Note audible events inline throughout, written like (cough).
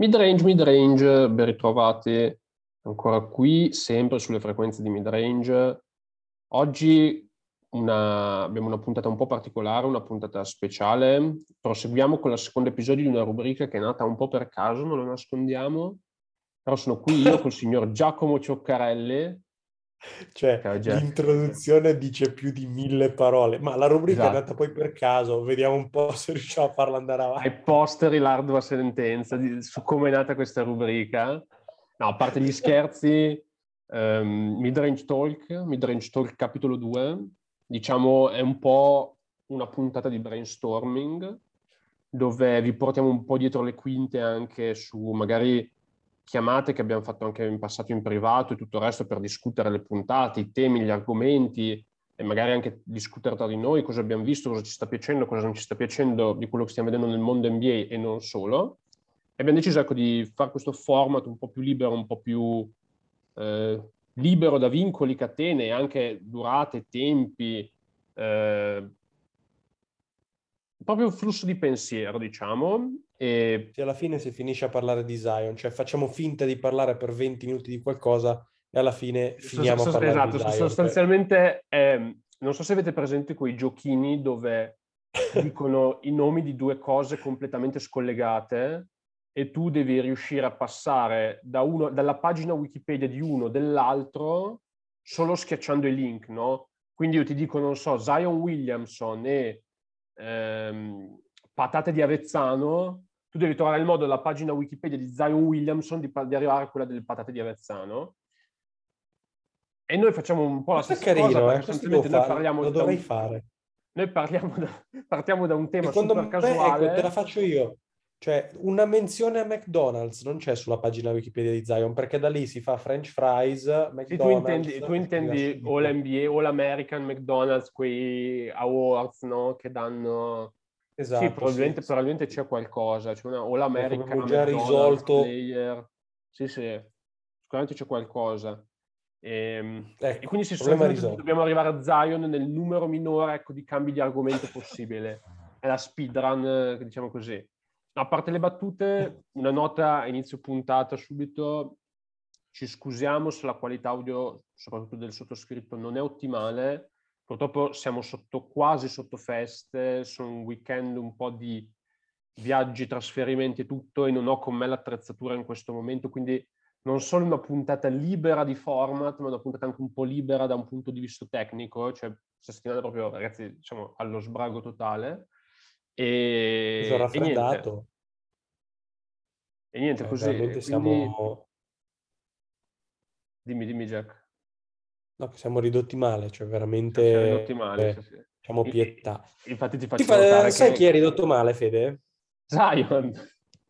Midrange, midrange, ben ritrovati ancora qui, sempre sulle frequenze di midrange. Oggi una, abbiamo una puntata un po' particolare, una puntata speciale. Proseguiamo con il secondo episodio di una rubrica che è nata un po' per caso, non lo nascondiamo. Però sono qui io col signor Giacomo Cioccarelli, cioè, l'introduzione dice più di mille parole, ma la rubrica esatto. è andata poi per caso, vediamo un po' (laughs) se riusciamo a farla andare avanti. Ai posteri l'ardua sentenza di, su come è nata questa rubrica. No, a parte gli scherzi, um, Midrange Talk, Midrange Talk capitolo 2, diciamo è un po' una puntata di brainstorming, dove vi portiamo un po' dietro le quinte anche su magari chiamate che abbiamo fatto anche in passato in privato e tutto il resto per discutere le puntate, i temi, gli argomenti e magari anche discutere tra di noi cosa abbiamo visto, cosa ci sta piacendo, cosa non ci sta piacendo di quello che stiamo vedendo nel mondo NBA e non solo. E abbiamo deciso ecco, di fare questo format un po' più libero, un po' più eh, libero da vincoli, catene, anche durate, tempi, eh, proprio flusso di pensiero, diciamo, e... Sì, alla fine si finisce a parlare di Zion, cioè facciamo finta di parlare per 20 minuti di qualcosa e alla fine finiamo so, so, a parlare esatto, di Zion. Sostanzialmente, eh, non so se avete presente quei giochini dove (laughs) dicono i nomi di due cose completamente scollegate e tu devi riuscire a passare da uno, dalla pagina Wikipedia di uno dell'altro solo schiacciando i link, no? Quindi io ti dico, non so, Zion Williamson e ehm, patate di Avezzano, tu devi trovare il modo della pagina Wikipedia di Zion Williamson di, di, arrivare a quella delle patate di Avezzano. E noi facciamo un po' la stessa carino, cosa, eh? sostanzialmente noi parliamo lo dovrei un... fare. Noi parliamo da... partiamo da un tema Secondo super me, casuale. Ecco, te la faccio io. Cioè, una menzione a McDonald's non c'è sulla pagina Wikipedia di Zion, perché da lì si fa French fries, McDonald's... Sì, tu intendi, tu intendi All NBA, All American, McDonald's, quei awards, no? Che danno Esatto, sì, probabilmente, sì, probabilmente c'è qualcosa, c'è una, o l'America abbiamo già risolto. Player. Sì, sì, sicuramente c'è qualcosa. E, ehm, ecco, e quindi sì, dobbiamo arrivare a Zion nel numero minore ecco, di cambi di argomento possibile. È la speedrun, diciamo così. A parte le battute, una nota a inizio puntata subito. Ci scusiamo se la qualità audio, soprattutto del sottoscritto, non è ottimale Purtroppo siamo sotto, quasi sotto feste, sono un weekend un po' di viaggi, trasferimenti e tutto e non ho con me l'attrezzatura in questo momento, quindi non solo una puntata libera di format, ma una puntata anche un po' libera da un punto di vista tecnico, cioè settimana proprio, ragazzi, diciamo, allo sbrago totale. E, sono raffreddato. E niente, e niente cioè, così. Quindi... Siamo... Dimmi, dimmi Jack. No, che siamo ridotti male, cioè veramente... Siamo ridotti male, eh, sì, sì. Diciamo pietà. Infatti ti faccio ti fa... Sai che... chi è ridotto male, Fede? Zion.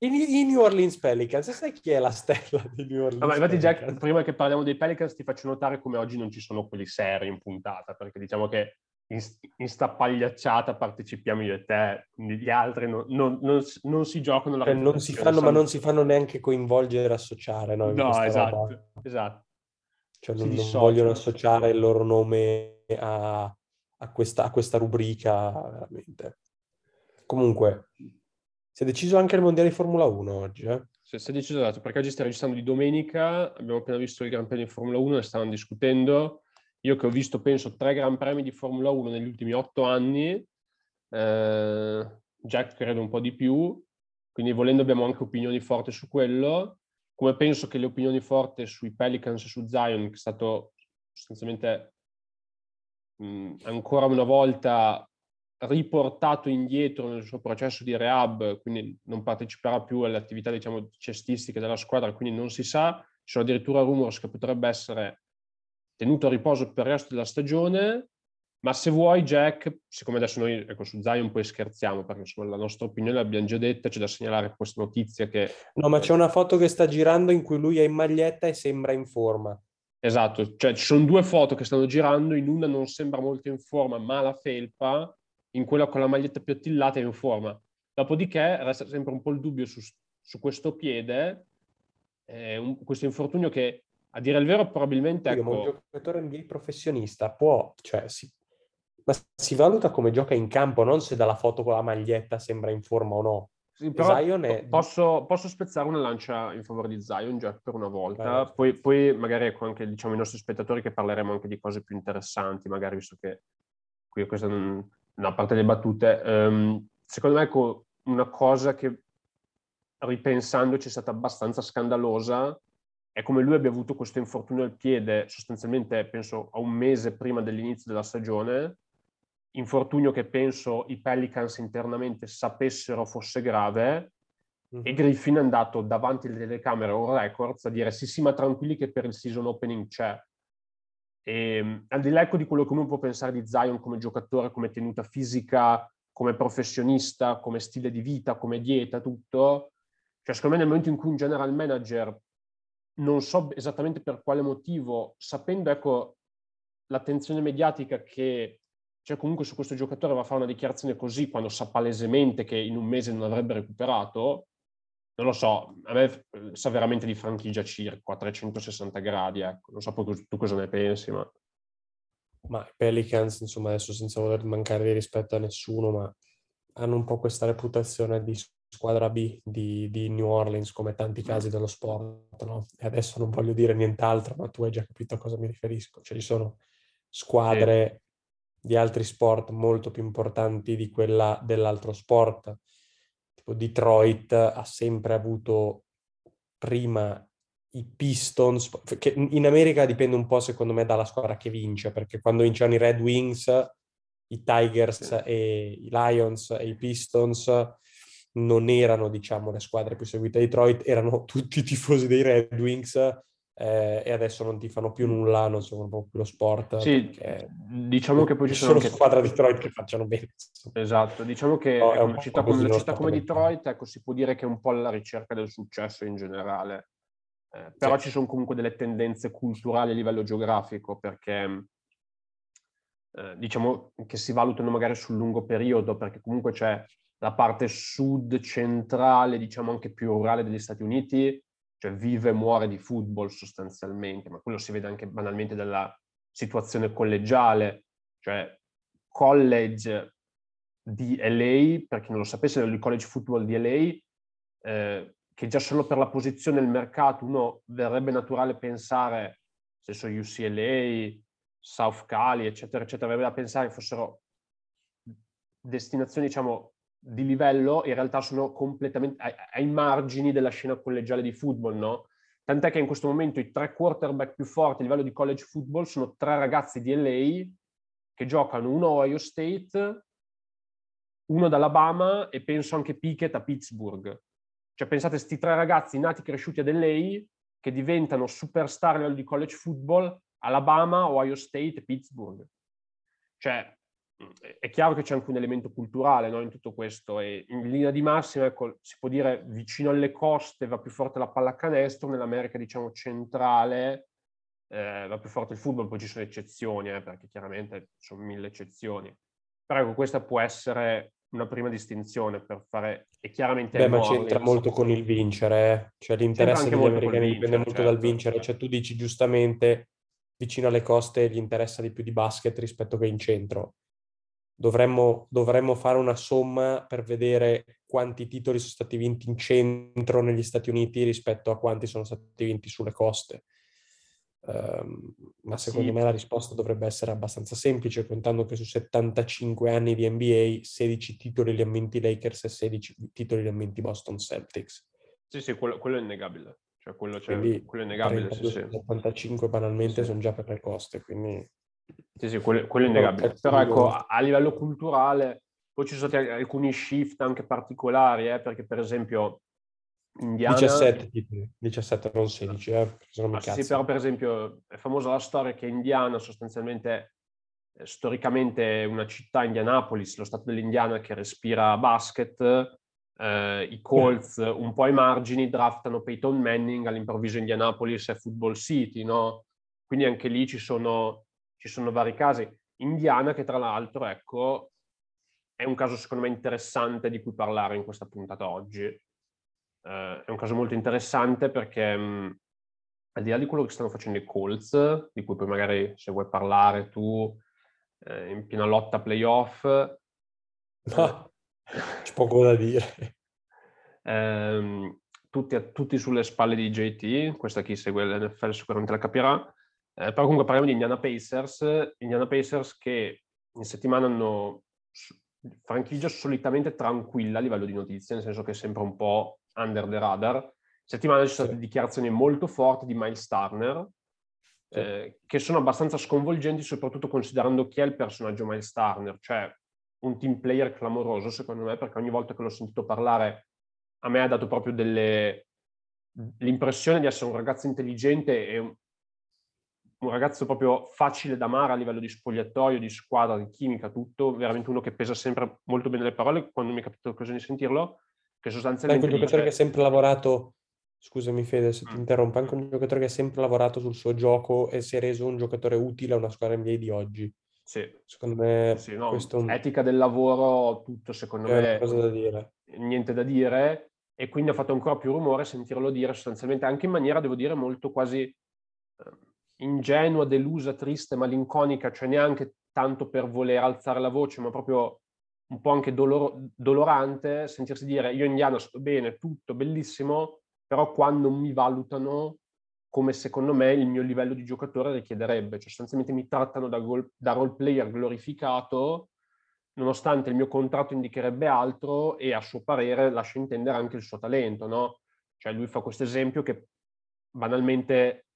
I, New Orleans Pelicans, sai chi è la stella dei New Orleans Vabbè, infatti già prima che parliamo dei Pelicans ti faccio notare come oggi non ci sono quelli seri in puntata, perché diciamo che in, in sta pagliacciata partecipiamo io e te, quindi gli altri non, non, non, non si giocano la cioè, non si fanno, Ma non si fanno neanche coinvolgere e associare, no? No, esatto, esatto. Cioè non, non vogliono associare il loro nome a, a, questa, a questa rubrica, veramente. Comunque, si è deciso anche il Mondiale di Formula 1 oggi, eh? Si è deciso, esatto, perché oggi stiamo registrando di domenica, abbiamo appena visto il Gran Premio di Formula 1, ne stavano discutendo. Io che ho visto, penso, tre Gran Premi di Formula 1 negli ultimi otto anni, eh, Jack credo un po' di più, quindi volendo abbiamo anche opinioni forti su quello come penso che le opinioni forti sui Pelicans e su Zion, che è stato sostanzialmente mh, ancora una volta riportato indietro nel suo processo di rehab, quindi non parteciperà più alle attività diciamo, cestistiche della squadra, quindi non si sa, ci sono addirittura rumors che potrebbe essere tenuto a riposo per il resto della stagione, ma se vuoi, Jack, siccome adesso noi ecco, su Zion poi scherziamo, perché insomma la nostra opinione l'abbiamo già detta, c'è da segnalare questa notizia che... No, ma c'è una foto che sta girando in cui lui è in maglietta e sembra in forma. Esatto, cioè ci sono due foto che stanno girando, in una non sembra molto in forma, ma la felpa, in quella con la maglietta più attillata è in forma. Dopodiché resta sempre un po' il dubbio su, su questo piede, eh, un, questo infortunio che a dire il vero probabilmente... Ecco... un giocatore NBA professionista può, cioè si ma si valuta come gioca in campo, non se dalla foto con la maglietta sembra in forma o no. Sì, è... posso, posso, spezzare una lancia in favore di Zion già per una volta, poi, poi, magari ecco anche diciamo, i nostri spettatori che parleremo anche di cose più interessanti, magari visto che qui questa è una parte delle battute. Um, secondo me ecco, una cosa che ripensandoci è stata abbastanza scandalosa è come lui abbia avuto questo infortunio al piede sostanzialmente penso a un mese prima dell'inizio della stagione infortunio che penso i Pelicans internamente sapessero fosse grave mm-hmm. e Griffin è andato davanti alle telecamere o records a dire sì sì ma tranquilli che per il season opening c'è. E, ehm, al di là ecco di quello che uno può pensare di Zion come giocatore, come tenuta fisica, come professionista, come stile di vita, come dieta, tutto, cioè secondo me nel momento in cui un general manager, non so esattamente per quale motivo, sapendo ecco l'attenzione mediatica che cioè comunque su questo giocatore va a fare una dichiarazione così quando sa palesemente che in un mese non avrebbe recuperato, non lo so, a me sa veramente di franchigia circa a 360 gradi, ecco. Non so tu, tu cosa ne pensi, ma... Ma i Pelicans, insomma, adesso senza voler mancare di rispetto a nessuno, ma hanno un po' questa reputazione di squadra B di, di New Orleans, come tanti casi dello sport, no? E adesso non voglio dire nient'altro, ma tu hai già capito a cosa mi riferisco. Cioè, ci sono squadre di altri sport molto più importanti di quella dell'altro sport. Tipo Detroit ha sempre avuto prima i Pistons, che in America dipende un po' secondo me dalla squadra che vince, perché quando vincono i Red Wings, i Tigers e i Lions e i Pistons non erano diciamo le squadre più seguite a Detroit, erano tutti i tifosi dei Red Wings eh, e adesso non ti fanno più nulla, non seguono proprio più lo sport. Sì, diciamo che poi ci sono... anche squadre di Detroit che facciano bene. Esatto, diciamo che no, ecco, una città, come, una città come Detroit ecco, si può dire che è un po' alla ricerca del successo in generale. Eh, però sì. ci sono comunque delle tendenze culturali a livello geografico perché eh, diciamo che si valutano magari sul lungo periodo perché comunque c'è la parte sud centrale, diciamo anche più rurale degli Stati Uniti cioè vive e muore di football sostanzialmente, ma quello si vede anche banalmente dalla situazione collegiale, cioè college di LA, per chi non lo sapesse, il college football di LA, eh, che già solo per la posizione nel mercato uno verrebbe naturale pensare, stesso UCLA, South Cali, eccetera, eccetera, verrebbe da pensare fossero destinazioni, diciamo, di livello in realtà sono completamente ai, ai, margini della scena collegiale di football, no? Tant'è che in questo momento i tre quarterback più forti a livello di college football sono tre ragazzi di LA che giocano uno a Ohio State, uno ad Alabama e penso anche Pickett a Pittsburgh. Cioè pensate a questi tre ragazzi nati e cresciuti ad LA che diventano superstar a livello di college football, Alabama, Ohio State e Pittsburgh. Cioè, è chiaro che c'è anche un elemento culturale no, in tutto questo e in linea di massima, ecco, si può dire vicino alle coste va più forte la pallacanestro, nell'America diciamo centrale eh, va più forte il football, poi ci sono eccezioni, eh, perché chiaramente ci sono mille eccezioni. Però ecco, questa può essere una prima distinzione per fare, e chiaramente... Beh, ma c'entra molto con il vincere, eh. cioè l'interesse degli americani dipende molto certo, dal vincere, certo. cioè tu dici giustamente vicino alle coste gli interessa di più di basket rispetto che in centro dovremmo, dovremmo fare una somma per vedere quanti titoli sono stati vinti in centro negli Stati Uniti rispetto a quanti sono stati vinti sulle coste. Um, ma secondo sì. me la risposta dovrebbe essere abbastanza semplice, contando che su 75 anni di NBA 16 titoli li hanno vinti Lakers e 16 titoli li hanno vinti Boston Celtics. Sì, sì, quello, quello è innegabile. Cioè, quello, cioè, quello è innegabile. 32, sì, 75 banalmente sì. sono già per le coste, quindi sì, sì, quello, quello è innegabile. Però ecco, a, livello culturale, poi ci sono stati alcuni shift anche particolari, eh, perché per esempio Indiana... 17 titoli, 17 non 16, eh, ah, sì, però per esempio è famosa la storia che Indiana sostanzialmente, eh, storicamente è una città, Indianapolis, lo stato dell'Indiana che respira basket, eh, i Colts un po' ai margini draftano Peyton Manning, all'improvviso Indianapolis è Football City, no? Quindi anche lì ci sono ci sono vari casi. Indiana, che tra l'altro, ecco, è un caso secondo me interessante di cui parlare in questa puntata oggi. Uh, è un caso molto interessante perché mh, al di là di quello che stanno facendo i Colts, di cui poi magari se vuoi parlare tu eh, in piena lotta playoff... No, c'è poco da dire. (laughs) ehm, tutti, tutti, sulle spalle di JT, questa chi segue l'NFL sicuramente la capirà, eh, però comunque parliamo di Indiana Pacers, Indiana Pacers che in settimana hanno franchigia solitamente tranquilla a livello di notizie, nel senso che è sempre un po' under the radar. Settimana ci sono state dichiarazioni molto forti di Miles Turner, sì. eh, che sono abbastanza sconvolgenti, soprattutto considerando chi è il personaggio Miles Turner, cioè un team player clamoroso secondo me, perché ogni volta che l'ho sentito parlare a me ha dato proprio delle, l'impressione di essere un ragazzo intelligente e un, ragazzo proprio facile da amare a livello di spogliatoio, di squadra, di chimica, tutto, veramente uno che pesa sempre molto bene le parole, quando mi è capitato l'occasione di sentirlo, che sostanzialmente... Anche un giocatore dice... che ha sempre lavorato, scusami Fede se ti mm. interrompo, anche un giocatore che ha sempre lavorato sul suo gioco e si è reso un giocatore utile a una squadra NBA di oggi. Sì. Secondo me sì, no, questo... Etica del lavoro, tutto secondo è me... cosa da dire. Niente da dire e quindi ha fatto ancora più rumore sentirlo dire sostanzialmente anche in maniera, devo dire, molto quasi ehm, ingenua, delusa, triste, malinconica, cioè neanche tanto per voler alzare la voce, ma proprio un po' anche dolor- dolorante sentirsi dire io Indiana sto bene, tutto bellissimo, però quando mi valutano come secondo me il mio livello di giocatore richiederebbe, cioè sostanzialmente mi trattano da, gol- da role player glorificato, nonostante il mio contratto indicherebbe altro e a suo parere lascia intendere anche il suo talento, no? Cioè lui fa questo esempio che banalmente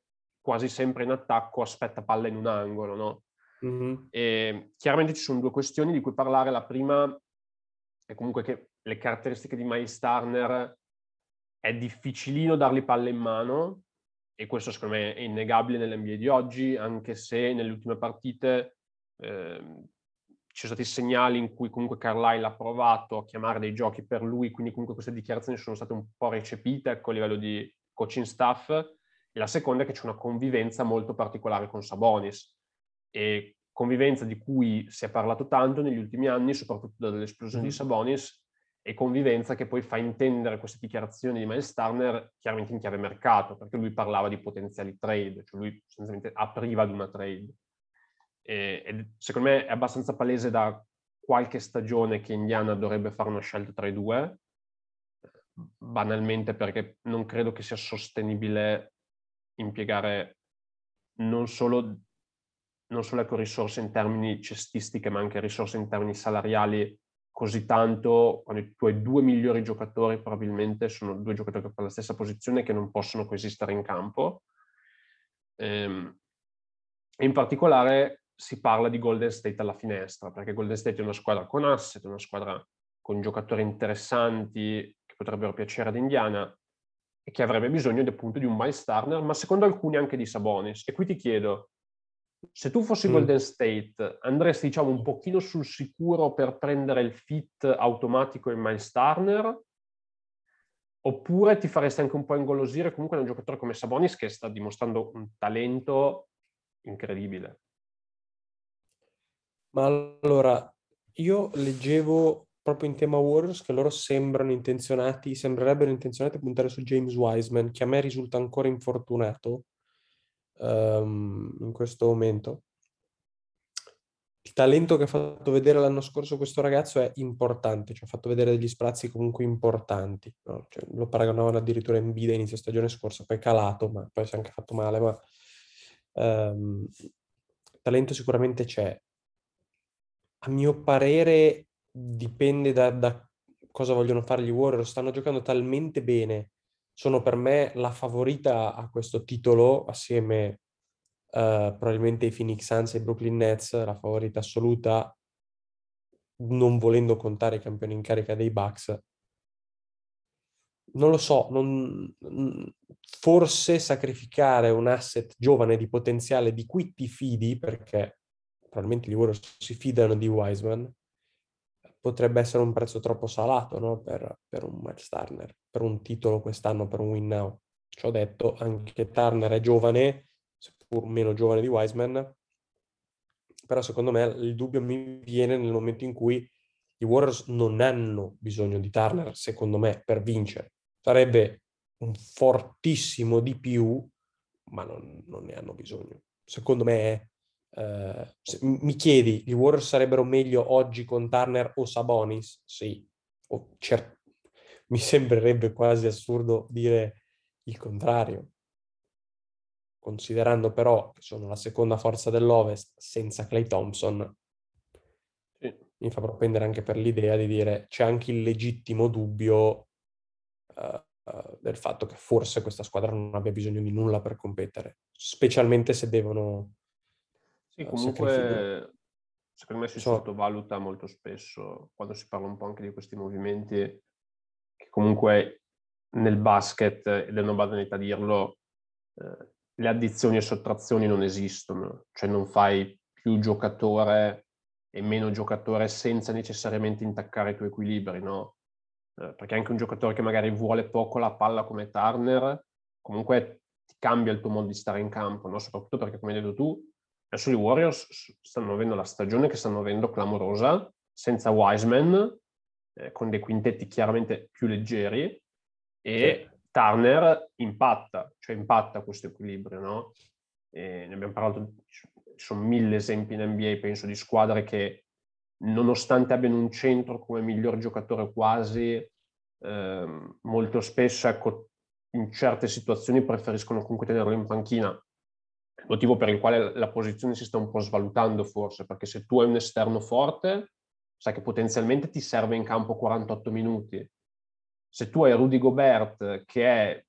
quasi sempre in attacco aspetta palla in un angolo, no? Mm-hmm. E chiaramente ci sono due questioni di cui parlare. La prima è comunque che le caratteristiche di Miles Turner è difficilino dargli palle in mano e questo secondo me è innegabile nell'NBA di oggi, anche se nelle ultime partite eh, ci sono stati segnali in cui comunque Carlisle ha provato a chiamare dei giochi per lui, quindi comunque queste dichiarazioni sono state un po' recepite ecco, a livello di coaching staff e la seconda è che c'è una convivenza molto particolare con Sabonis e convivenza di cui si è parlato tanto negli ultimi anni, soprattutto dall'esplosione mm. di Sabonis, e convivenza che poi fa intendere queste dichiarazioni di Miles Turner chiaramente in chiave mercato, perché lui parlava di potenziali trade, cioè lui sostanzialmente apriva ad una trade. E, e secondo me è abbastanza palese da qualche stagione che Indiana dovrebbe fare una scelta tra i due, banalmente perché non credo che sia sostenibile impiegare non solo, non solo ecco, risorse in termini cestistiche, ma anche risorse in termini salariali così tanto quando i tuoi due migliori giocatori probabilmente sono due giocatori che fanno la stessa posizione che non possono coesistere in campo. Ehm, in particolare si parla di Golden State alla finestra, perché Golden State è una squadra con asset, una squadra con giocatori interessanti che potrebbero piacere ad Indiana, e che avrebbe bisogno appunto di un Miles Turner, ma secondo alcuni anche di Sabonis. E qui ti chiedo, se tu fossi mm. Golden State, andresti diciamo un pochino sul sicuro per prendere il fit automatico in Miles Turner? Oppure ti faresti anche un po' ingolosire comunque da un giocatore come Sabonis che sta dimostrando un talento incredibile? Ma allora, io leggevo proprio in tema Warriors che loro sembrano intenzionati, sembrerebbero intenzionati a puntare su James Wiseman, che a me risulta ancora infortunato um, in questo momento. Il talento che ha fatto vedere l'anno scorso questo ragazzo è importante, cioè ha fatto vedere degli sprazzi comunque importanti. No? Cioè, lo paragonavano addirittura in Bida inizio stagione scorsa, poi calato, ma poi si è anche fatto male, ma um, talento sicuramente c'è. A mio parere dipende da, da cosa vogliono fare gli Warriors. Stanno giocando talmente bene, sono per me la favorita a questo titolo assieme uh, probabilmente ai Phoenix Suns e ai Brooklyn Nets, la favorita assoluta, non volendo contare i campioni in carica dei Bucks. Non lo so, non, forse sacrificare un asset giovane di potenziale di cui ti fidi, perché probabilmente gli Warriors si fidano di Wiseman, potrebbe essere un prezzo troppo salato no? per, per, un Miles Turner, per un titolo quest'anno, per un win now. Ci ho detto, anche Turner è giovane, seppur meno giovane di Wiseman, però secondo me il dubbio mi viene nel momento in cui i Warriors non hanno bisogno di Turner, secondo me, per vincere. Sarebbe un fortissimo di più, ma non, non ne hanno bisogno. Secondo me è Uh, mi chiedi, i Warriors sarebbero meglio oggi con Turner o Sabonis? Sì, o cer- mi sembrerebbe quasi assurdo dire il contrario. Considerando però che sono la seconda forza dell'Ovest senza Clay Thompson, sì. mi fa propendere anche per l'idea di dire c'è anche il legittimo dubbio uh, uh, del fatto che forse questa squadra non abbia bisogno di nulla per competere, specialmente se devono... Sì, comunque secondo me si so. sottovaluta molto spesso quando si parla un po' anche di questi movimenti, che comunque nel basket, ed è una banalità dirlo, eh, le addizioni e sottrazioni non esistono, cioè non fai più giocatore e meno giocatore senza necessariamente intaccare i tuoi equilibri, no? Eh, perché anche un giocatore che magari vuole poco la palla come Turner, comunque ti cambia il tuo modo di stare in campo, no? Soprattutto perché, come hai detto tu, Adesso i Warriors stanno avendo la stagione che stanno avendo clamorosa, senza Wiseman, eh, con dei quintetti chiaramente più leggeri, e sì. Turner impatta, cioè impatta questo equilibrio, no? E ne abbiamo parlato, ci sono mille esempi in NBA, penso, di squadre che nonostante abbiano un centro come miglior giocatore quasi, eh, molto spesso, ecco, in certe situazioni preferiscono comunque tenerlo in panchina motivo per il quale la posizione si sta un po' svalutando forse, perché se tu hai un esterno forte, sai che potenzialmente ti serve in campo 48 minuti. Se tu hai Rudy Gobert, che è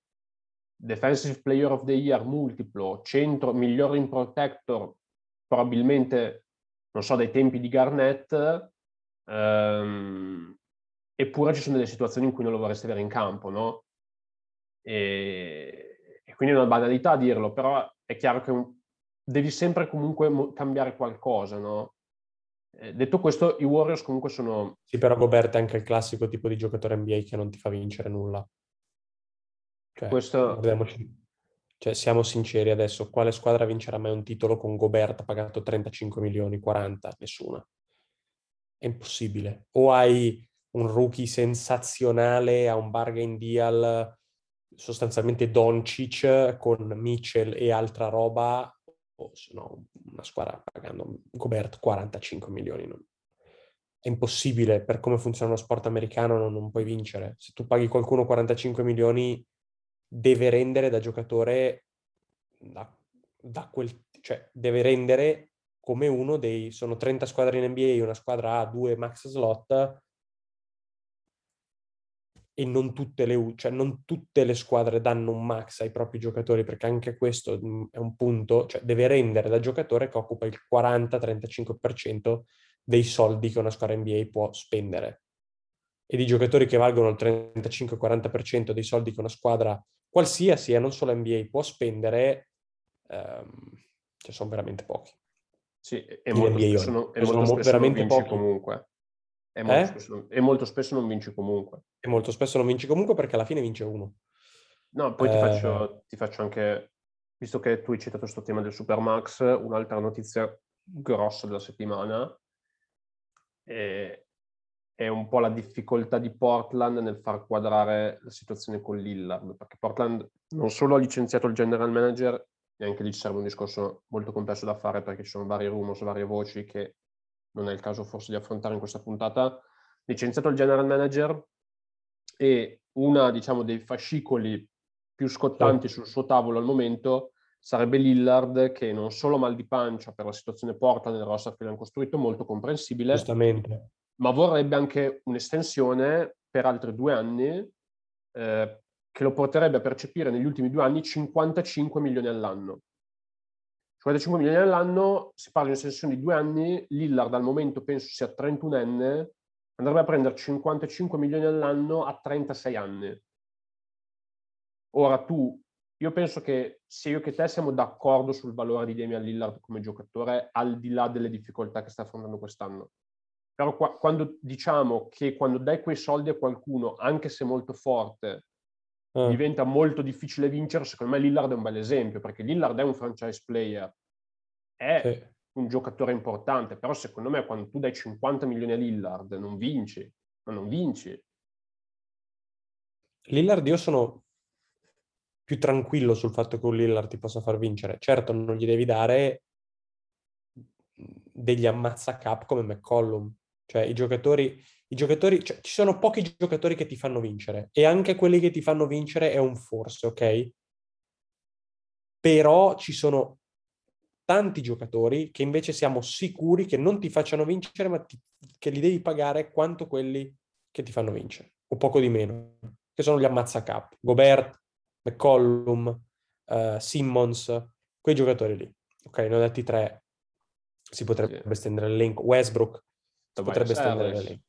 Defensive Player of the Year multiplo, centro, migliore in protector, probabilmente, non so, dai tempi di Garnett, ehm, eppure ci sono delle situazioni in cui non lo vorresti avere in campo, no? E, e quindi è una banalità dirlo, però è chiaro che devi sempre comunque cambiare qualcosa, no? Eh, detto questo, i Warriors comunque sono... Sì, però Gobert è anche il classico tipo di giocatore NBA che non ti fa vincere nulla. Cioè, questo... cioè, siamo sinceri adesso, quale squadra vincerà mai un titolo con Gobert pagato 35 milioni, 40? Nessuna. È impossibile. O hai un rookie sensazionale a un bargain deal sostanzialmente Doncic con Mitchell e altra roba, o se no una squadra pagando Gobert 45 milioni. Non. È impossibile, per come funziona lo sport americano non, non puoi vincere. Se tu paghi qualcuno 45 milioni, deve rendere da giocatore da, da quel, cioè deve rendere come uno dei, sono 30 squadre in NBA, una squadra ha due max slot, e non tutte, le, cioè non tutte le squadre danno un max ai propri giocatori, perché anche questo mhmm, è un punto, cioè deve rendere da giocatore che occupa il 40-35% dei soldi che una squadra NBA può spendere. E di giocatori che valgono il 35-40% dei soldi che una squadra qualsiasi, e non solo NBA, può spendere, ehm, cioè sono veramente pochi. Sì, e molto spesso, non, e molto spesso veramente pochi. comunque. E molto, eh? spesso, e molto, spesso, non vinci comunque. E molto spesso non vinci comunque perché alla fine vince uno. No, poi eh... ti, faccio, ti, faccio, anche, visto che tu hai citato questo tema del Supermax, un'altra notizia grossa della settimana è, è, un po' la difficoltà di Portland nel far quadrare la situazione con Lillard, perché Portland non solo ha licenziato il general manager, e anche lì ci serve un discorso molto complesso da fare perché ci sono vari rumors, varie voci che non è il caso forse di affrontare in questa puntata, licenziato il general manager e una, diciamo, dei fascicoli più scottanti sul suo tavolo al momento sarebbe Lillard che non solo mal di pancia per la situazione porta nel roster che le hanno costruito, molto comprensibile, Giustamente. ma vorrebbe anche un'estensione per altri due anni eh, che lo porterebbe a percepire negli ultimi due anni 55 milioni all'anno. 55 milioni all'anno, si parla di un'estensione di due anni, Lillard al momento penso sia 31enne, andrebbe a prendere 55 milioni all'anno a 36 anni. Ora tu, io penso che se io e te siamo d'accordo sul valore di Damian Lillard come giocatore, al di là delle difficoltà che sta affrontando quest'anno. Però qua, quando diciamo che quando dai quei soldi a qualcuno, anche se molto forte, eh. diventa molto difficile vincere, secondo me Lillard è un bel esempio, perché Lillard è un franchise player, è sì. un giocatore importante, però secondo me quando tu dai 50 milioni a Lillard non vinci, ma non vinci. Lillard io sono più tranquillo sul fatto che un Lillard ti possa far vincere. Certo, non gli devi dare degli ammazza cap come McCollum. Cioè, i giocatori, I giocatori, cioè, ci sono pochi giocatori che ti fanno vincere e anche quelli che ti fanno vincere è un forse, ok? Però ci sono tanti giocatori che invece siamo sicuri che non ti facciano vincere, ma ti, che li devi pagare quanto quelli che ti fanno vincere, o poco di meno, che sono gli ammazza cap. Gobert, McCollum, uh, Simmons, quei giocatori lì. Ok, ne ho detti tre, si potrebbe sì. stendere l'elenco. Westbrook, si potrebbe stendere l'elenco.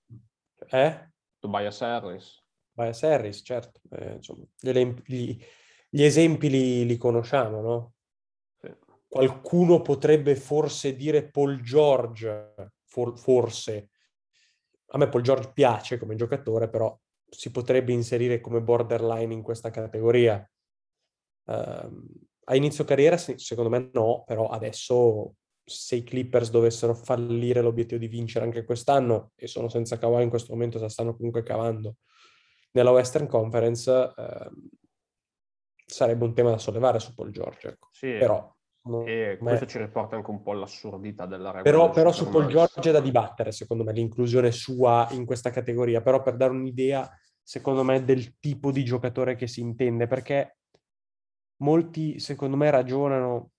Eh? Tobias Harris. Tobias Harris, certo. Eh, insomma, gli, gli, gli, esempi li, li conosciamo, no? Qualcuno potrebbe forse dire Paul George, for, forse. A me Paul George piace come giocatore, però si potrebbe inserire come borderline in questa categoria. Uh, a inizio carriera secondo me no, però adesso se i Clippers dovessero fallire l'obiettivo di vincere anche quest'anno, e sono senza Kawhi in questo momento, se stanno comunque cavando nella Western Conference, eh, sarebbe un tema da sollevare su Paul George. Ecco. Sì, però e questo ci riporta anche un po' all'assurdità della regola. Però, però su Paul George è da dibattere, secondo me, l'inclusione sua in questa categoria. Però per dare un'idea, secondo me, del tipo di giocatore che si intende, perché molti, secondo me, ragionano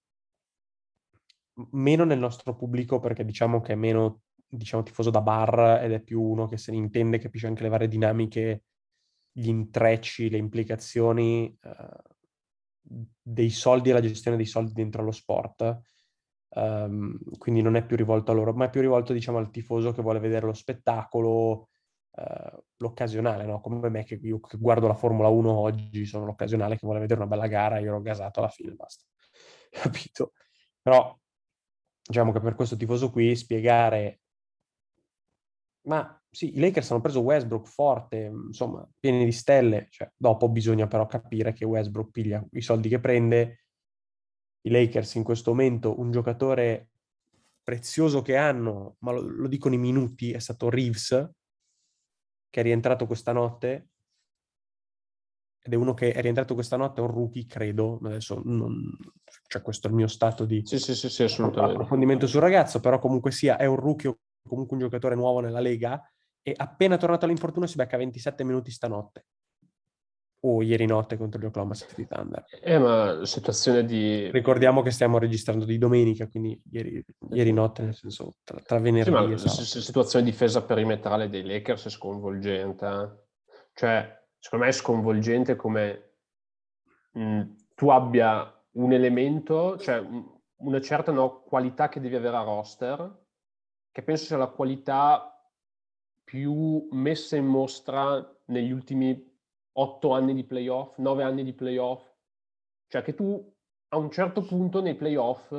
meno nel nostro pubblico, perché diciamo che è meno diciamo, tifoso da bar ed è più uno che se ne intende, capisce anche le varie dinamiche, gli intrecci, le implicazioni. Uh, dei soldi e la gestione dei soldi dentro lo sport. Um, quindi non è più rivolto a loro, ma è più rivolto diciamo al tifoso che vuole vedere lo spettacolo, uh, l'occasionale, no? come me che io che guardo la Formula 1 oggi, sono l'occasionale che vuole vedere una bella gara, io l'ho gasato alla fine, basta. (laughs) Capito? Però diciamo che per questo tifoso qui spiegare ma sì, i Lakers hanno preso Westbrook forte, insomma, pieni di stelle. Cioè, dopo bisogna però capire che Westbrook piglia i soldi che prende. I Lakers in questo momento, un giocatore prezioso che hanno, ma lo, lo dicono i minuti, è stato Reeves, che è rientrato questa notte. Ed è uno che è rientrato questa notte, è un rookie, credo. Adesso non... Cioè, questo è il mio stato di sì, sì, sì, sì assolutamente. approfondimento sul ragazzo, però comunque sia, è un rookie o comunque un giocatore nuovo nella Lega e appena tornato all'infortunio si becca 27 minuti stanotte. O ieri notte contro gli Oklahoma City Thunder. Eh, ma situazione di... Ricordiamo che stiamo registrando di domenica, quindi ieri, ieri notte, nel senso tra, tra venerdì sì, e sabato. La situazione di difesa perimetrale dei Lakers è sconvolgente. Eh. Cioè, secondo me è sconvolgente come mh, tu abbia un elemento, cioè una certa no, qualità che devi avere a roster, che penso sia la qualità più messa in mostra negli ultimi otto anni di playoff, nove anni di playoff. Cioè che tu a un certo punto nei playoff,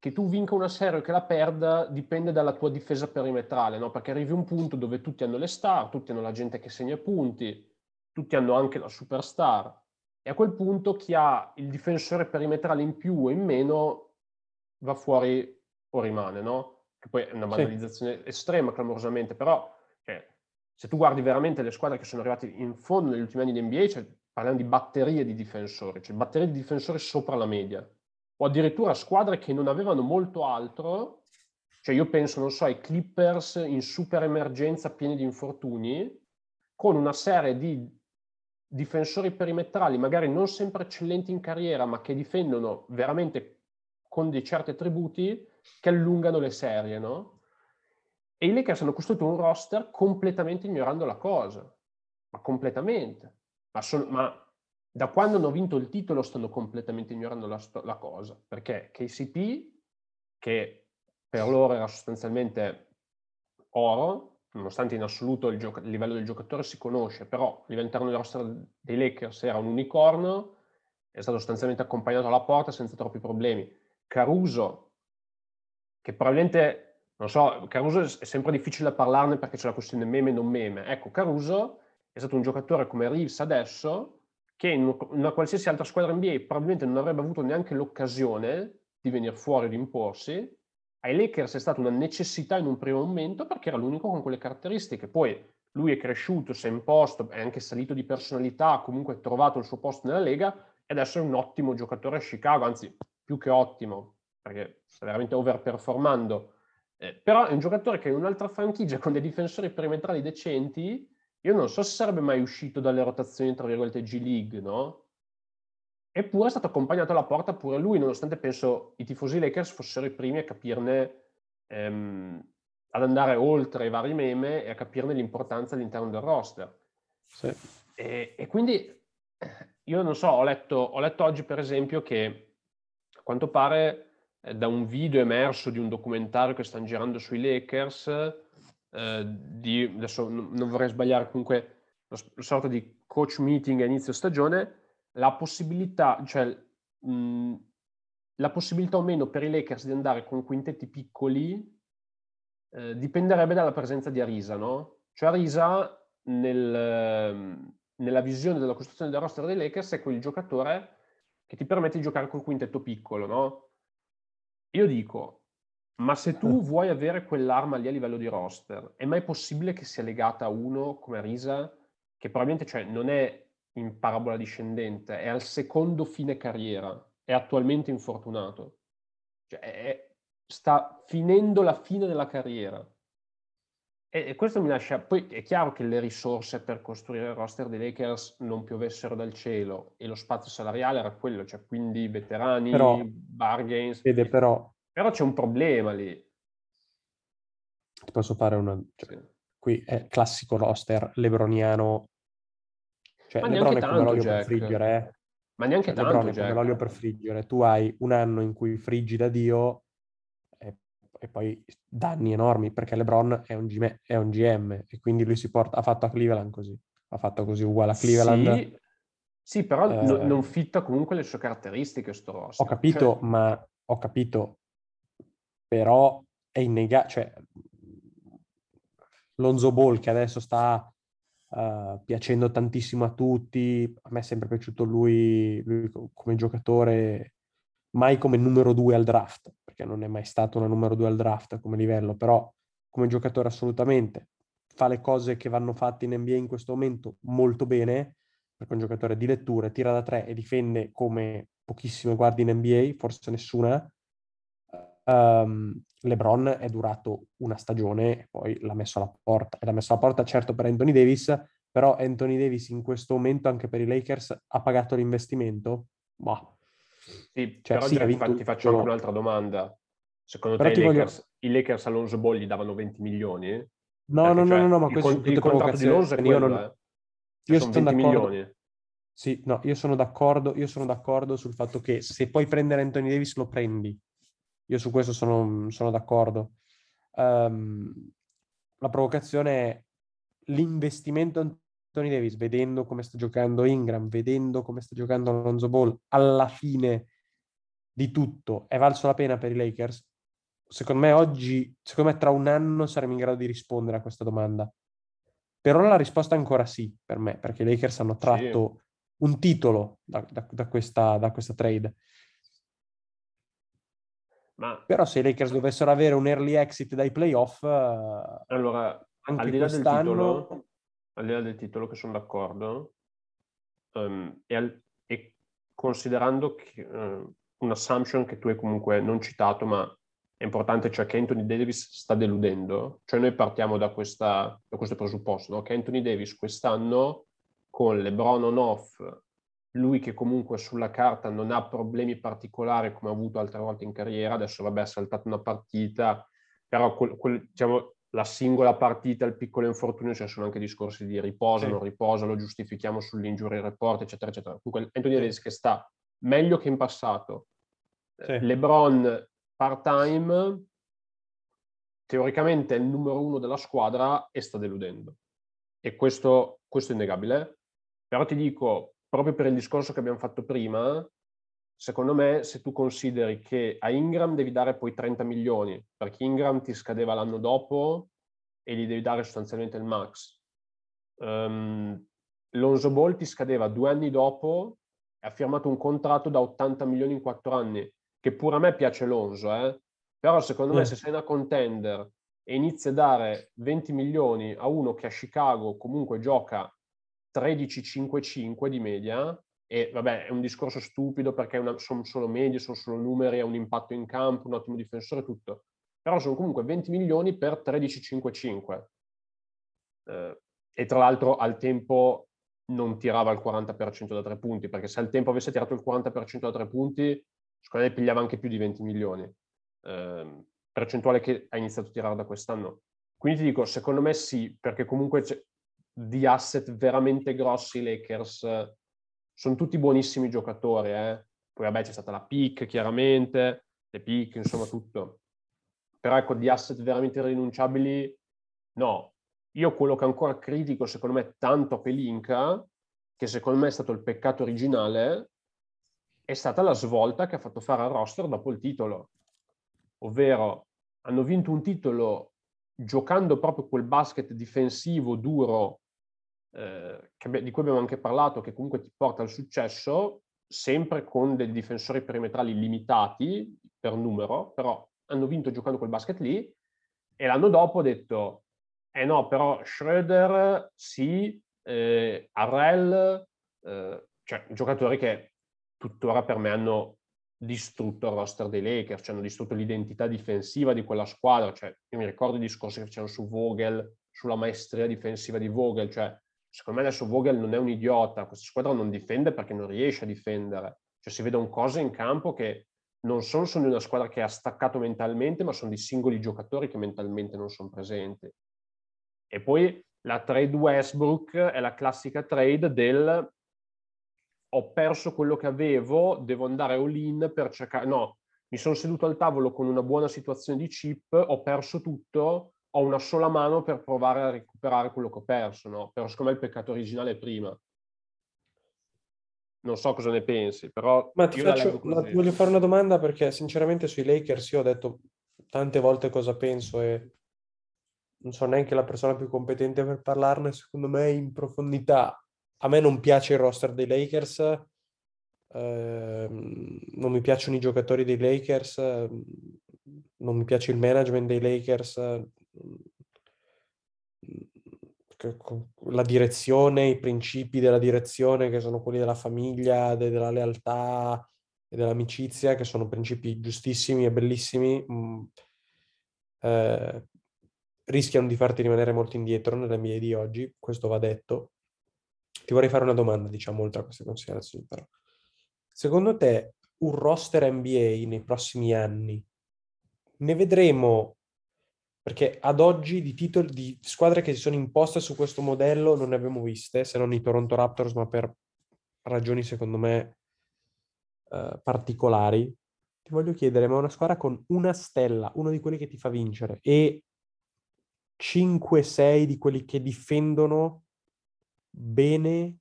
che tu vinca una serie o che la perda dipende dalla tua difesa perimetrale, no? Perché arrivi a un punto dove tutti hanno le star, tutti hanno la gente che segna punti, tutti hanno anche la superstar. E a quel punto chi ha il difensore perimetrale in più o in meno va fuori o rimane, no? che poi è una banalizzazione sì. estrema, clamorosamente, però cioè, se tu guardi veramente le squadre che sono arrivate in fondo negli ultimi anni di NBA, cioè, parliamo di batterie di difensori, cioè batterie di difensori sopra la media, o addirittura squadre che non avevano molto altro, cioè io penso, non so, ai Clippers in super emergenza pieni di infortuni, con una serie di difensori perimetrali, magari non sempre eccellenti in carriera, ma che difendono veramente con dei certi attributi, che allungano le serie, no? E i Lakers hanno costruito un roster completamente ignorando la cosa, ma completamente. Ma, son, ma da quando hanno vinto il titolo stanno completamente ignorando la, la cosa, perché KCP, che per loro era sostanzialmente oro, nonostante in assoluto il, gioc- il, livello del giocatore si conosce, però all'interno del roster dei Lakers era un unicorno, è stato sostanzialmente accompagnato alla porta senza troppi problemi. Caruso che probabilmente, non so, Caruso è sempre difficile da parlarne perché c'è la questione meme e non meme. Ecco, Caruso è stato un giocatore come Reeves adesso che una qualsiasi altra squadra NBA probabilmente non avrebbe avuto neanche l'occasione di venire fuori di imporsi. Ai Lakers è stata una necessità in un primo momento perché era l'unico con quelle caratteristiche. Poi lui è cresciuto, si è imposto, è anche salito di personalità, ha comunque trovato il suo posto nella Lega e adesso è un ottimo giocatore a Chicago, anzi più che ottimo, perché sta veramente overperformando Eh, però è un giocatore che in un'altra franchigia (laughs) con dei difensori perimetrali decenti, io non so se sarebbe mai uscito dalle rotazioni, tra virgolette, G-League, no? Eppure è stato accompagnato alla porta pure lui, nonostante penso i tifosi Lakers fossero i primi a capirne, ehm, ad andare oltre i vari meme e a capirne l'importanza all'interno del roster. Sì. E, e, quindi io non so, ho letto, ho letto oggi per esempio che a quanto pare eh, da un video emerso di un documentario che stanno girando sui Lakers, eh, di, adesso non vorrei sbagliare, comunque una sorta di coach meeting a inizio stagione, la possibilità, cioè mh, la possibilità o meno per i Lakers di andare con quintetti piccoli eh, dipenderebbe dalla presenza di Arisa, no? Cioè Arisa nel, nella visione della costruzione del roster dei Lakers è quel giocatore che ti permette di giocare col quintetto piccolo, no? Io dico, ma se tu vuoi avere quell'arma lì a livello di roster, è mai possibile che sia legata a uno come Arisa, che probabilmente cioè, non è in parabola discendente, è al secondo fine carriera, è attualmente infortunato. Cioè, è, sta finendo la fine della carriera. E, e, questo mi lascia... Poi è chiaro che le risorse per costruire il roster dei Lakers non piovessero dal cielo e lo spazio salariale era quello, cioè quindi veterani, però, bargains. Vede, però... però c'è un problema lì. Ti posso fare una... Cioè, sì. Qui è classico roster lebroniano cioè, Ma Lebron è come l'olio Jack. per friggere. Eh. Ma neanche cioè, tanto, Lebron è come l'olio per friggere. Tu hai un anno in cui friggi da Dio e, e poi danni enormi, perché Lebron è un, GM, è un GM e quindi lui si porta, ha fatto a Cleveland così. Ha fatto così uguale a Cleveland. Sì, sì però eh, no, non fitta comunque le sue caratteristiche sto roster. Ho capito, cioè... ma ho capito. Però è innegabile, cioè Lonzo Ball che adesso sta uh, piacendo tantissimo a tutti. A me è sempre piaciuto lui, lui come giocatore, mai come numero due al draft, perché non è mai stato una numero due al draft come livello, però come giocatore assolutamente. Fa le cose che vanno fatte in NBA in questo momento molto bene, perché è un giocatore di lettura, tira da tre e difende come pochissime guardie in NBA, forse nessuna. Um, LeBron è durato una stagione e poi l'ha messo alla porta. E l'ha messo alla porta certo per Anthony Davis, però Anthony Davis in questo momento anche per i Lakers ha pagato l'investimento? Boh. Sì, cioè, però sì, vinto... ti faccio anche un'altra domanda. Secondo però te i Lakers, voglio... i Lakers a Lonzo Ball gli davano 20 milioni? No, no, no, cioè, no, no, ma questo con, il contratto di Lonzo è quello, io, non... eh. io sono, sono milioni. Sì, no, io sono d'accordo, io sono d'accordo sul fatto che se puoi prendere Anthony Davis lo prendi. Io su questo sono, sono d'accordo. Um, la provocazione è l'investimento Anthony Davis, vedendo come sta giocando Ingram, vedendo come sta giocando Alonso Ball, alla fine di tutto, è valso la pena per i Lakers? Secondo me oggi, secondo me tra un anno saremo in grado di rispondere a questa domanda. Per ora la risposta è ancora sì, per me, perché i Lakers hanno tratto sì. un titolo da, da, da, questa, da questa trade. Ma... Però se i Lakers dovessero avere un early exit dai playoff, eh, allora, anche al di, titolo, al di là del titolo, che sono d'accordo, um, e, al, e, considerando che, uh, un assumption che tu hai comunque non citato, ma è importante, cioè che Anthony Davis sta deludendo, cioè noi partiamo da, questa, da questo presupposto, no? che Anthony Davis quest'anno con LeBron on-off lui che comunque sulla carta non ha problemi particolari come ha avuto altre volte in carriera, adesso vabbè ha saltato una partita, però quel, quel, diciamo, la singola partita, il piccolo infortunio, ci sono anche discorsi di riposo, sì. non riposo, lo giustifichiamo sull'injury report, eccetera, eccetera. Comunque Anthony Davis che sta meglio che in passato, sì. LeBron part-time, teoricamente è il numero uno della squadra e sta deludendo. E questo, questo è innegabile. Però ti dico, proprio per il discorso che abbiamo fatto prima, secondo me se tu consideri che a Ingram devi dare poi 30 milioni, perché Ingram ti scadeva l'anno dopo e gli devi dare sostanzialmente il max. Um, Lonzo Ball ti scadeva due anni dopo e ha firmato un contratto da 80 milioni in quattro anni, che pure a me piace Lonzo, eh? però secondo me se sei una contender e inizi a dare 20 milioni a uno che a Chicago comunque gioca 13,55 di media, e vabbè è un discorso stupido perché una, sono solo medie, sono solo numeri, ha un impatto in campo, un ottimo difensore, tutto. però sono comunque 20 milioni per 13,55. Eh, e tra l'altro al tempo non tirava il 40% da tre punti, perché se al tempo avesse tirato il 40% da tre punti, secondo me pigliava anche più di 20 milioni. Eh, percentuale che ha iniziato a tirare da quest'anno. Quindi ti dico, secondo me sì, perché comunque di asset veramente grossi i Lakers sono tutti buonissimi giocatori, eh? poi vabbè c'è stata la pick chiaramente, le pick, insomma tutto. Però ecco, di asset veramente rinunciabili, no. Io quello che ancora critico, secondo me, tanto a Pelinka, che secondo me è stato il peccato originale, è stata la svolta che ha fatto fare al roster dopo il titolo. Ovvero, hanno vinto un titolo giocando proprio quel basket difensivo duro eh, che, di cui abbiamo anche parlato, che comunque ti porta al successo, sempre con dei difensori perimetrali limitati per numero, però hanno vinto giocando quel basket lì e l'anno dopo ho detto, eh no, però Schroeder sì, eh, Arrel, eh, cioè giocatori che tuttora per me hanno distrutto il roster dei Lakers, cioè hanno distrutto l'identità difensiva di quella squadra, cioè io mi ricordo i discorsi che facevano su Vogel, sulla maestria difensiva di Vogel, cioè secondo me adesso Vogel non è un idiota, questa squadra non difende perché non riesce a difendere, cioè si vedono cose in campo che non solo sono di una squadra che ha staccato mentalmente, ma sono di singoli giocatori che mentalmente non sono presenti. E poi la trade Westbrook è la classica trade del ho perso quello che avevo, devo andare all-in per cercare... No, mi sono seduto al tavolo con una buona situazione di chip, ho perso tutto, ho una sola mano per provare a recuperare quello che ho perso, no? Però secondo me il peccato originale è prima. Non so cosa ne pensi, però... Ma ti, faccio, la, voglio fare una domanda perché sinceramente sui Lakers io ho detto tante volte cosa penso e non so neanche la persona più competente per parlarne, secondo me in profondità. A me non piace il roster dei Lakers, eh, non mi piacciono i giocatori dei Lakers, non mi piace il management dei Lakers, la direzione, i principi della direzione che sono quelli della famiglia, de- della lealtà e dell'amicizia, che sono principi giustissimi e bellissimi, mh, mm, eh, rischiano di farti rimanere molto indietro nelle mie di oggi, questo va detto. Ti vorrei fare una domanda, diciamo, oltre a queste considerazioni, però. Secondo te un roster NBA nei prossimi anni ne vedremo perché ad oggi di titoli di squadre che si sono imposte su questo modello non ne abbiamo viste, se non i Toronto Raptors, ma per ragioni secondo me eh, particolari. Ti voglio chiedere, ma una squadra con una stella, uno di quelli che ti fa vincere, e 5-6 di quelli che difendono bene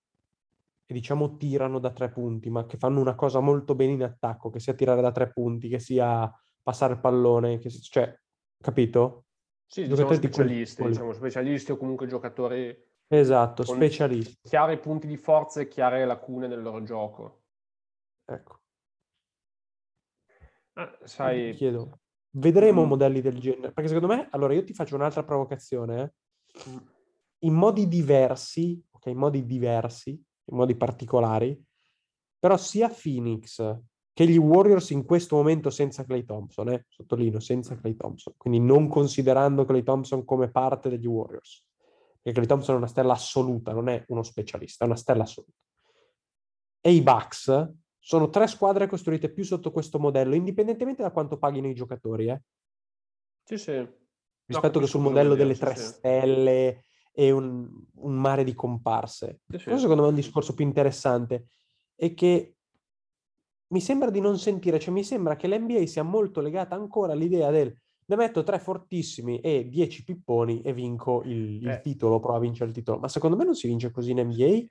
e diciamo tirano da tre punti, ma che fanno una cosa molto bene in attacco, che sia tirare da tre punti, che sia passare il pallone, che cioè, capito? Sì, diciamo specialisti, diciamo specialisti o comunque giocatori Esatto, specialisti. Chiari punti di forza e chiare lacune nel loro gioco. Ecco. Ah, sai... chiedo, vedremo mm. modelli del genere? Perché secondo me, allora io ti faccio un'altra provocazione. Eh? Mm. In modi diversi, in modi diversi, in modi particolari, però sia Phoenix che gli Warriors in questo momento senza Clay Thompson, eh? sottolineo, senza Clay Thompson, quindi non considerando Clay Thompson come parte degli Warriors, perché Clay Thompson è una stella assoluta, non è uno specialista, è una stella assoluta. E i Bucks sono tre squadre costruite più sotto questo modello, indipendentemente da quanto paghino i giocatori. Eh? Sì, sì. Rispetto no, che sul modello delle tre sì. stelle e un, un, mare di comparse. Sì, sì. secondo me è un discorso più interessante è che mi sembra di non sentire, cioè mi sembra che l'NBA sia molto legata ancora all'idea del ne metto tre fortissimi e dieci pipponi e vinco il, il eh. titolo, provo a vincere il titolo. Ma secondo me non si vince così in NBA.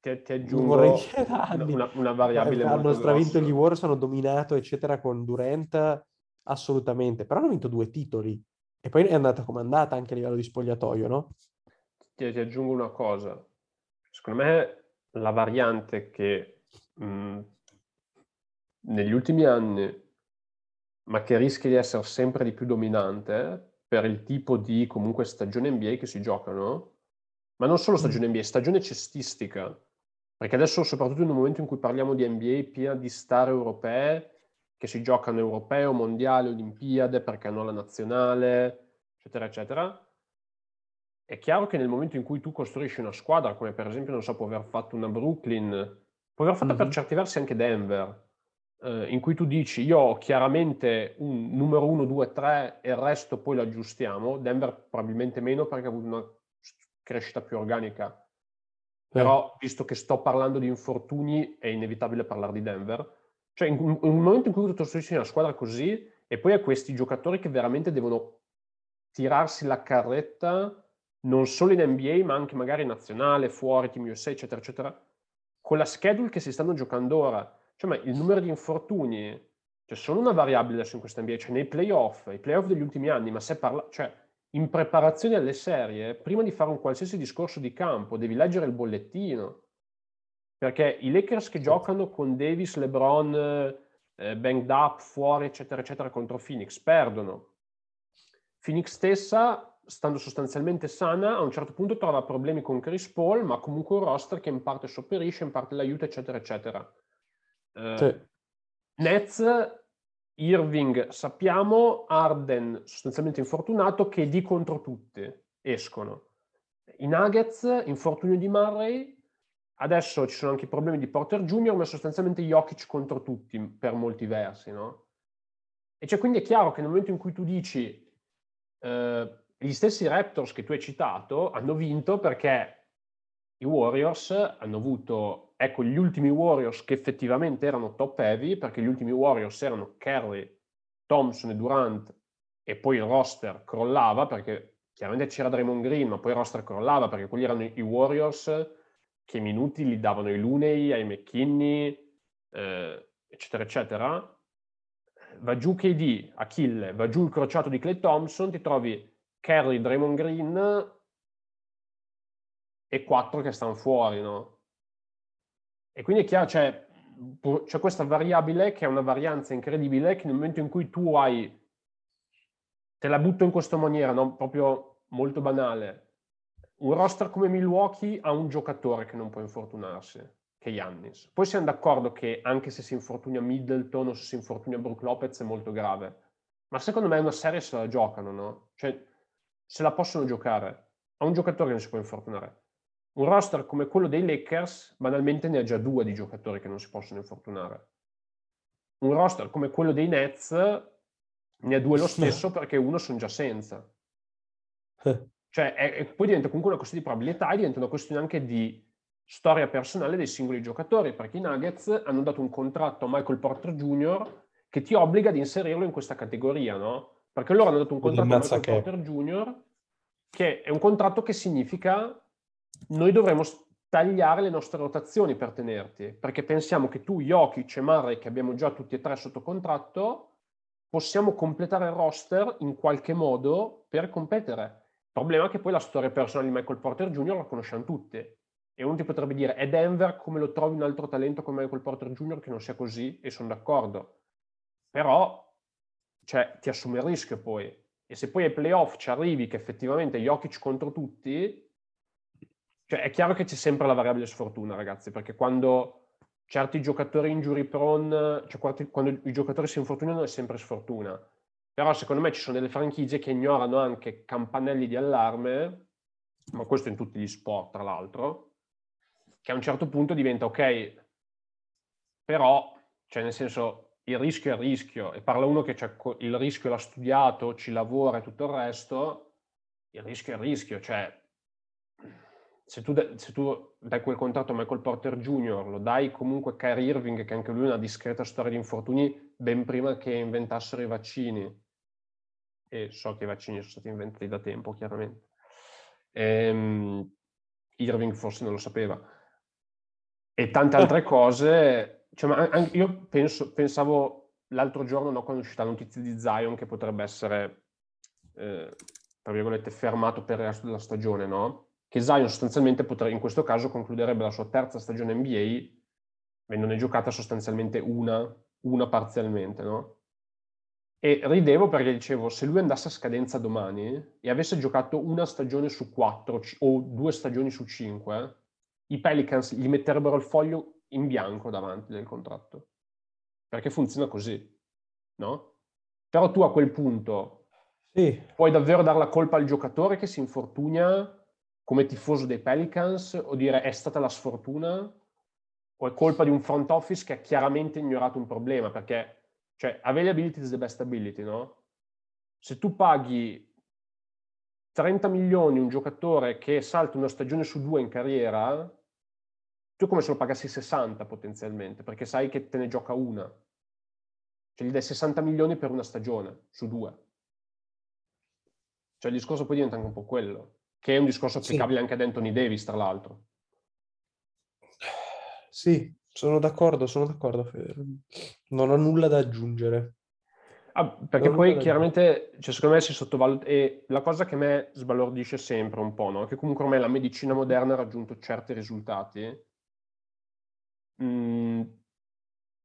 Ti, ti aggiungo (laughs) una, una, variabile Hanno stravinto gli Warriors, hanno dominato, eccetera, con Durant, assolutamente. Però hanno vinto due titoli. E poi è andata come è andata anche a livello di spogliatoio, no? Ti, ti aggiungo una cosa. Secondo me la variante che mh, negli ultimi anni, ma che rischia di essere sempre di più dominante per il tipo di comunque stagione NBA che si giocano, ma non solo stagione NBA, stagione cestistica. Perché adesso, soprattutto in un momento in cui parliamo di NBA piena di star europee, che si giocano europeo, mondiale, olimpiade, perché hanno la nazionale, eccetera, eccetera. È chiaro che nel momento in cui tu costruisci una squadra, come per esempio, non so, può aver fatto una Brooklyn, può aver fatto mm-hmm. per certi versi anche Denver, eh, in cui tu dici io ho chiaramente un numero 1, 2, 3 e il resto poi lo aggiustiamo, Denver probabilmente meno perché ha avuto una crescita più organica. Però, visto che sto parlando di infortuni, è inevitabile parlare di Denver. Cioè, in, in un momento in cui tu costruisci una squadra così, e poi a questi giocatori che veramente devono tirarsi la carretta, non solo in NBA, ma anche magari nazionale, fuori, Team USA, eccetera, eccetera, con la schedule che si stanno giocando ora, cioè, ma il numero di infortuni, cioè, sono una variabile adesso in questa NBA, cioè nei playoff, i playoff degli ultimi anni, ma se parla, cioè, in preparazione alle serie, prima di fare un qualsiasi discorso di campo, devi leggere il bollettino. Perché i Lakers che giocano con Davis, LeBron, eh, banged up, fuori, eccetera, eccetera, contro Phoenix, perdono. Phoenix stessa, stando sostanzialmente sana, a un certo punto trova problemi con Chris Paul, ma comunque un roster che in parte sopperisce, in parte l'aiuta, eccetera, eccetera. Eh, sì. Nets, Irving sappiamo, Arden sostanzialmente infortunato, che di contro tutti escono. I Nuggets, infortunio di Murray, adesso ci sono anche i problemi di Porter Junior, ma sostanzialmente Jokic contro tutti per molti versi, no? E cioè quindi è chiaro che nel momento in cui tu dici eh, gli stessi Raptors che tu hai citato hanno vinto perché i Warriors hanno avuto ecco, gli ultimi Warriors che effettivamente erano top heavy, perché gli ultimi Warriors erano Curry, Thompson e Durant, e poi il roster crollava, perché chiaramente c'era Draymond Green, ma poi il roster crollava, perché quelli erano i Warriors che minuti li davano ai Luney, ai McKinney, eh, eccetera, eccetera. Va giù KD, Achille, va giù il crociato di Clay Thompson, ti trovi Curry, Draymond Green e quattro che stanno fuori, no? E quindi è chiaro, c'è, c'è questa variabile che è una varianza incredibile che nel momento in cui tu hai, te la butto in questa maniera, no? proprio molto banale, un roster come Milwaukee ha un giocatore che non può infortunarsi, che è Yannis. Poi siamo d'accordo che anche se si infortuna Middleton o se si infortuna Brook Lopez è molto grave, ma secondo me è una serie se la giocano, no? Cioè, se la possono giocare. A un giocatore che non si può infortunare. Un roster come quello dei Lakers banalmente ne ha già due di giocatori che non si possono infortunare. Un roster come quello dei Nets ne ha due lo (laughs) stesso perché uno sono già senza. Eh. Cioè, è, poi diventa comunque una questione di probabilità e diventa una questione anche di storia personale dei singoli giocatori, perché i Nuggets hanno dato un contratto a Michael Porter Jr. che ti obbliga ad inserirlo in questa categoria, no? Perché loro hanno dato un contratto a Michael che... Porter Jr. che è un contratto che significa noi dovremmo tagliare le nostre rotazioni per tenerti, perché pensiamo che tu, Jokic e Murray, che abbiamo già tutti e tre sotto contratto, possiamo completare il roster in qualche modo per competere. Problema è che poi la storia personale di Michael Porter Jr. la conosciamo tutti. E uno ti potrebbe dire, è Denver come lo trovi un altro talento come Michael Porter Jr. che non sia così? E sono d'accordo. Però, cioè, ti assume il rischio poi. E se poi ai playoff ci arrivi che effettivamente Jokic contro tutti, cioè, è chiaro che c'è sempre la variabile sfortuna, ragazzi, perché quando certi giocatori injury prone, cioè quando i giocatori si infortunano è sempre sfortuna. Però secondo me ci sono delle franchigie che ignorano anche campanelli di allarme, ma questo in tutti gli sport, tra l'altro, che a un certo punto diventa ok, però, cioè nel senso, il rischio è il rischio, e parla uno che il rischio l'ha studiato, ci lavora e tutto il resto, il rischio è il rischio, cioè se tu, se tu, dai quel contratto a Michael Porter Jr., lo dai comunque a Kyrie Irving, che anche lui ha una discreta storia di infortuni, ben prima che inventassero i vaccini. E so che i vaccini sono stati inventati da tempo, chiaramente. Ehm, Irving forse non lo sapeva. E tante altre (laughs) cose. Cioè, ma io penso, pensavo l'altro giorno, no, quando è uscita la notizia di Zion, che potrebbe essere, eh, tra virgolette, fermato per il resto della stagione, no? che Zion sostanzialmente potrebbe, in questo caso concluderebbe la sua terza stagione NBA, avendone giocata sostanzialmente una, una parzialmente, no? E ridevo perché dicevo, se lui andasse a scadenza domani e avesse giocato una stagione su quattro o due stagioni su cinque, i Pelicans gli metterebbero il foglio in bianco davanti del contratto. Perché funziona così. no? Però tu a quel punto sì. puoi davvero dare la colpa al giocatore che si infortuna come tifoso dei Pelicans o dire è stata la sfortuna o è colpa di un front office che ha chiaramente ignorato un problema perché cioè availability is the best ability, no? Se tu paghi 30 milioni un giocatore che salta una stagione su due in carriera, tu come se lo pagassi 60 potenzialmente, perché sai che te ne gioca una. Cioè gli dai 60 milioni per una stagione su due. Cioè il discorso poi diventa anche un po' quello, che è un discorso applicabile sì. anche ad Anthony Davis, tra l'altro. Sì, sono d'accordo, sono d'accordo. Non ho nulla da aggiungere. Ah, perché non poi chiaramente, cioè, secondo me si sottovaluta, e la cosa che a me sbalordisce sempre un po', no? che comunque ormai la medicina moderna ha raggiunto certi risultati, mm,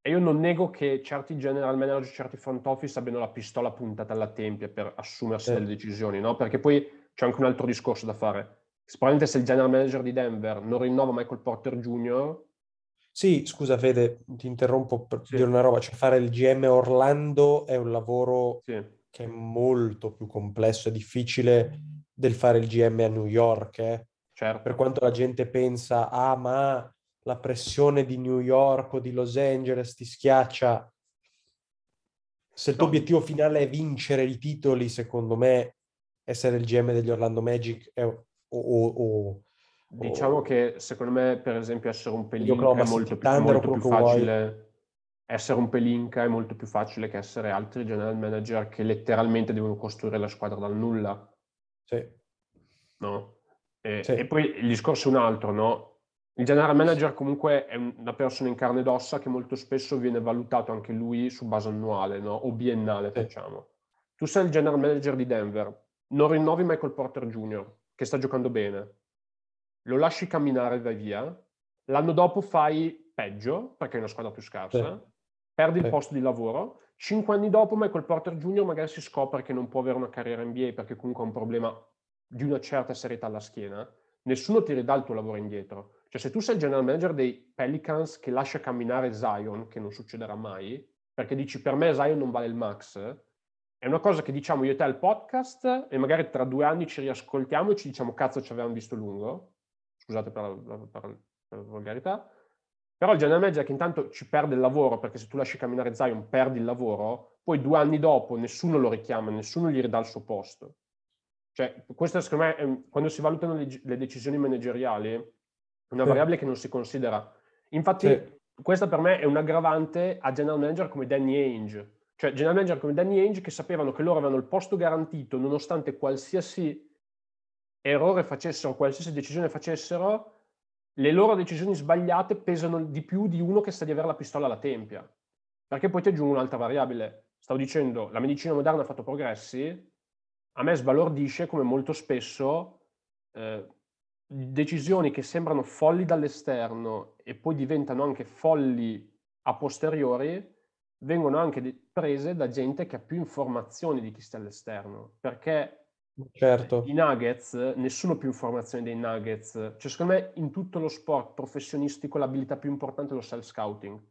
e io non nego che certi general manager, certi front office abbiano la pistola puntata alla tempia per assumersi eh. delle decisioni, no? Perché poi c'è anche un altro discorso da fare. Probabilmente se il general manager di Denver non rinnova Michael Porter Jr., sì, scusa Fede, ti interrompo per sì. dire una roba, cioè fare il GM Orlando è un lavoro sì. che è molto più complesso e difficile del fare il GM a New York. Eh. Certo. Per quanto la gente pensa, ah ma la pressione di New York o di Los Angeles ti schiaccia. Se il tuo no. obiettivo finale è vincere i titoli, secondo me essere il GM degli Orlando Magic è, o, o, o Diciamo oh. che secondo me, per esempio, essere un pelinca è molto, più, molto più facile. Essere un pelinca è molto più facile che essere altri general manager che letteralmente devono costruire la squadra dal nulla. Sì. No? E, sì. e poi il discorso è un altro, no? Il general manager comunque è una persona in carne ed ossa che molto spesso viene valutato anche lui su base annuale, no? O biennale, sì. facciamo. Tu sei il general manager di Denver, non rinnovi Michael Porter Jr., che sta giocando bene lo lasci camminare e vai via, l'anno dopo fai peggio, perché è una squadra più scarsa, sì. perdi sì. il posto di lavoro, cinque anni dopo Michael Porter Jr. magari si scopre che non può avere una carriera NBA perché comunque ha un problema di una certa serietà alla schiena, nessuno ti ridà il tuo lavoro indietro. Cioè se tu sei il general manager dei Pelicans che lascia camminare Zion, che non succederà mai, perché dici per me Zion non vale il max, è una cosa che diciamo io e te al podcast e magari tra due anni ci riascoltiamo e ci diciamo cazzo ci avevamo visto lungo scusate per la, per la volgarità, però il general manager che intanto ci perde il lavoro, perché se tu lasci camminare Zion perdi il lavoro, poi due anni dopo nessuno lo richiama, nessuno gli ridà il suo posto. Cioè, questo secondo me, è, quando si valutano le, le, decisioni manageriali, è una sì. variabile che non si considera. Infatti, sì. questa per me è un aggravante a general manager come Danny Ainge. Cioè, general manager come Danny Ainge che sapevano che loro avevano il posto garantito nonostante qualsiasi errore facessero, qualsiasi decisione facessero, le loro decisioni sbagliate pesano di più di uno che sa di avere la pistola alla tempia. Perché poi ti aggiungo un'altra variabile. Stavo dicendo, la medicina moderna ha fatto progressi, a me sbalordisce come molto spesso eh, decisioni che sembrano folli dall'esterno e poi diventano anche folli a posteriori, vengono anche prese da gente che ha più informazioni di chi sta all'esterno. Perché Certo. I Nuggets, nessuno più informazioni dei Nuggets. Cioè, secondo me, in tutto lo sport professionistico l'abilità più importante è lo self-scouting.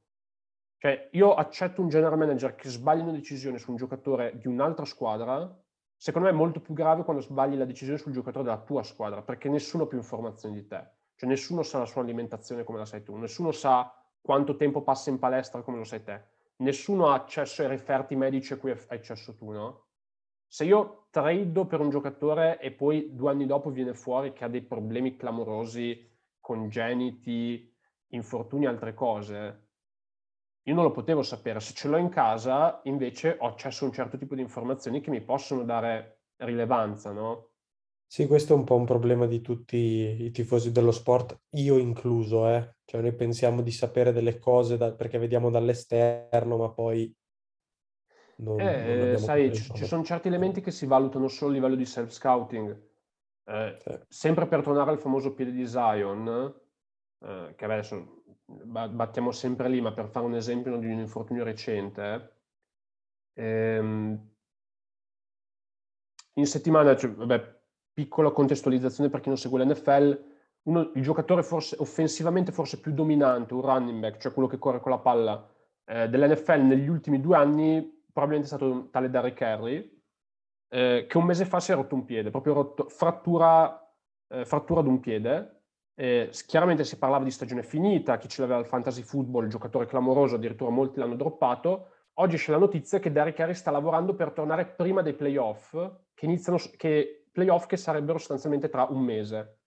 Cioè, io accetto un general manager che sbaglia una decisione su un giocatore di un'altra squadra, secondo me è molto più grave quando sbagli la decisione sul giocatore della tua squadra, perché nessuno ha più informazioni di te. Cioè, nessuno sa la sua alimentazione come la sai tu, nessuno sa quanto tempo passa in palestra come lo sai te, nessuno ha accesso ai referti medici a cui hai accesso tu, no? Se io trado per un giocatore e poi due anni dopo viene fuori che ha dei problemi clamorosi, congeniti, infortuni e altre cose, io non lo potevo sapere. Se ce l'ho in casa, invece ho accesso a un certo tipo di informazioni che mi possono dare rilevanza, no? Sì, questo è un po' un problema di tutti i tifosi dello sport, io incluso, eh. Cioè noi pensiamo di sapere delle cose da, perché vediamo dall'esterno, ma poi non, eh, non sai, ci, ci, sono certi elementi che si valutano solo a livello di self-scouting. Eh, sì. Sempre per tornare al famoso piede di Zion, eh, che adesso battiamo sempre lì, ma per fare un esempio di un infortunio recente, ehm, in settimana, cioè, vabbè, piccola contestualizzazione per chi non segue l'NFL, uno, il giocatore forse offensivamente forse più dominante, un running back, cioè quello che corre con la palla eh, dell'NFL negli ultimi due anni probabilmente è stato tale Derrick Henry, eh, che un mese fa si è rotto un piede, proprio rotto, frattura, eh, frattura d'un piede. Eh, chiaramente si parlava di stagione finita, chi ce l'aveva al fantasy football, giocatore clamoroso, addirittura molti l'hanno droppato. Oggi c'è la notizia che Derrick Henry sta lavorando per tornare prima dei playoff, che iniziano, che, playoff che sarebbero sostanzialmente tra un mese.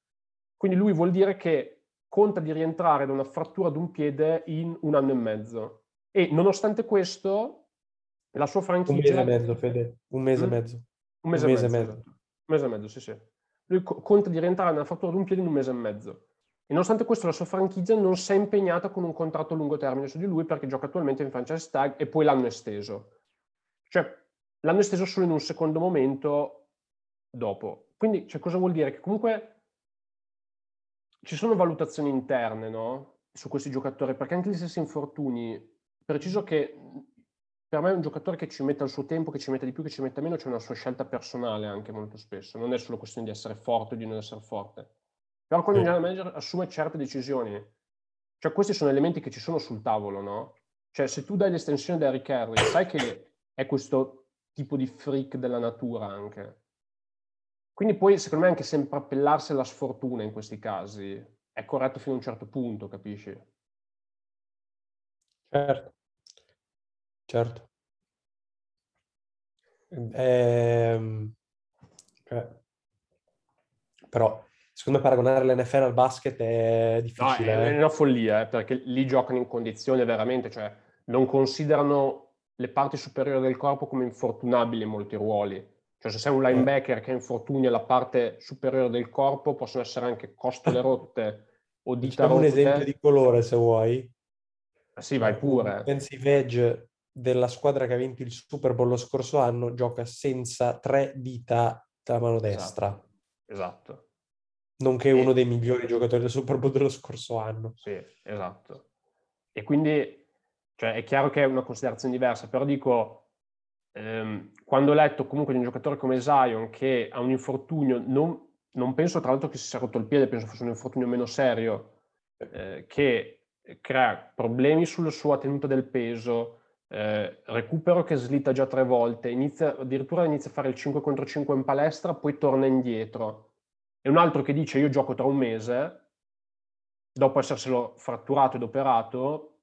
Quindi lui vuol dire che conta di rientrare da una frattura d'un piede in un anno e mezzo. E nonostante questo, la sua franchigia... Un mese e mezzo, Fede. Un mese e mm? mezzo. Un mese, un mese e mezzo. mezzo. Un mese e mezzo, sì, sì. Lui co- conta di rientrare nella fattura d'un piede in un mese e mezzo. E nonostante questo la sua franchigia non si è impegnata con un contratto a lungo termine su di lui perché gioca attualmente in franchise tag e poi l'hanno esteso. Cioè, l'hanno esteso solo in un secondo momento dopo. Quindi, cioè, cosa vuol dire? Che comunque ci sono valutazioni interne, no? Su questi giocatori, perché anche gli stessi infortuni, preciso che per me è un giocatore che ci mette il suo tempo, che ci mette di più, che ci mette meno, c'è una sua scelta personale anche molto spesso. Non è solo questione di essere forte o di non essere forte. Però quando il general manager assume certe decisioni, cioè questi sono elementi che ci sono sul tavolo, no? Cioè se tu dai l'estensione da Eric Henry, sai che è questo tipo di freak della natura anche. Quindi poi secondo me anche sempre appellarsi alla sfortuna in questi casi è corretto fino a un certo punto, capisci? Certo. Certo. Ehm, cioè, però, secondo me paragonare l'NFL al basket è difficile. No, è eh. una follia, eh, perché lì giocano in condizioni veramente, cioè non considerano le parti superiori del corpo come infortunabili in molti ruoli. Cioè se sei un linebacker che infortuni alla parte superiore del corpo, possono essere anche costole (laughs) rotte o dita Facciamo rotte. un esempio di colore se vuoi. Ah, sì, vai pure. Offensive edge della squadra che ha vinto il Super Bowl lo scorso anno gioca senza tre dita della mano esatto. destra. Esatto. Nonché e... uno dei migliori giocatori del Super Bowl dello scorso anno. Sì, esatto. E quindi cioè, è chiaro che è una considerazione diversa, però dico, ehm, quando ho letto comunque di un giocatore come Zion che ha un infortunio, non, non penso tra l'altro che si sia rotto il piede, penso fosse un infortunio meno serio, eh, che crea problemi sulla sua tenuta del peso, eh, recupero che slitta già tre volte, inizia, addirittura inizia a fare il 5 contro 5 in palestra, poi torna indietro. E un altro che dice io gioco tra un mese, dopo esserselo fratturato ed operato,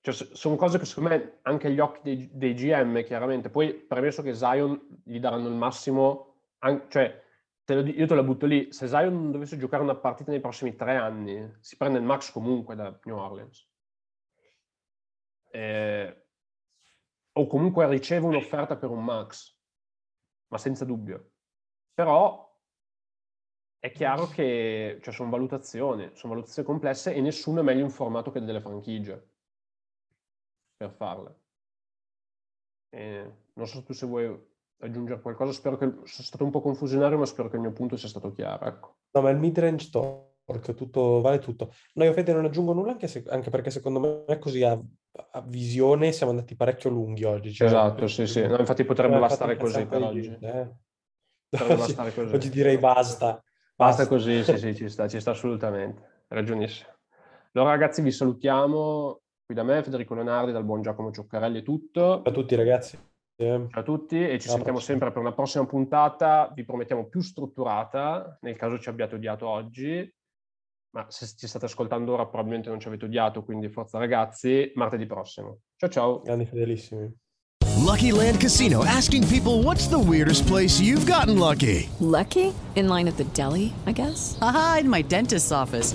cioè, sono cose che secondo me anche agli occhi dei, dei, GM chiaramente, poi premesso che Zion gli daranno il massimo, an- cioè te lo, io te la butto lì, se Zion non dovesse giocare una partita nei prossimi tre anni, si prende il max comunque da New Orleans. Eh, o comunque riceve un'offerta per un max, ma senza dubbio. Però è chiaro che cioè, sono valutazioni, sono valutazioni complesse e nessuno è meglio informato che delle franchigie per farle. E non so tu se vuoi aggiungere qualcosa, spero che sia stato un po' confusionario, ma spero che il mio punto sia stato chiaro. Ecco. No, ma il mid-range talk tutto, vale tutto. No, io Fede non aggiungo nulla anche, se, anche perché secondo me così a a visione siamo andati parecchio lunghi oggi. Cioè, esatto, sì, sì. No, infatti potrebbe bastare così per oggi. Eh? Potrebbe (laughs) bastare così. Oggi direi basta. Basta, basta così, sì, sì, ci sta, ci sta assolutamente. Ragionissimo. Allora ragazzi vi salutiamo qui da me, Federico Leonardi, dal buon Giacomo Cioccarelli è tutto. Ciao a tutti ragazzi. Ciao a tutti e ci Ciao sentiamo sempre per una prossima puntata, vi promettiamo più strutturata, nel caso ci abbiate odiato oggi, ma se ci state ascoltando ora probabilmente non ci avete odiato, quindi forza ragazzi, martedì prossimo. Ciao ciao. Grandi fedelissimi. Lucky Land Casino asking people what's the weirdest place you've gotten lucky? Lucky? In line at the deli, I guess. Aha, in my dentist's office.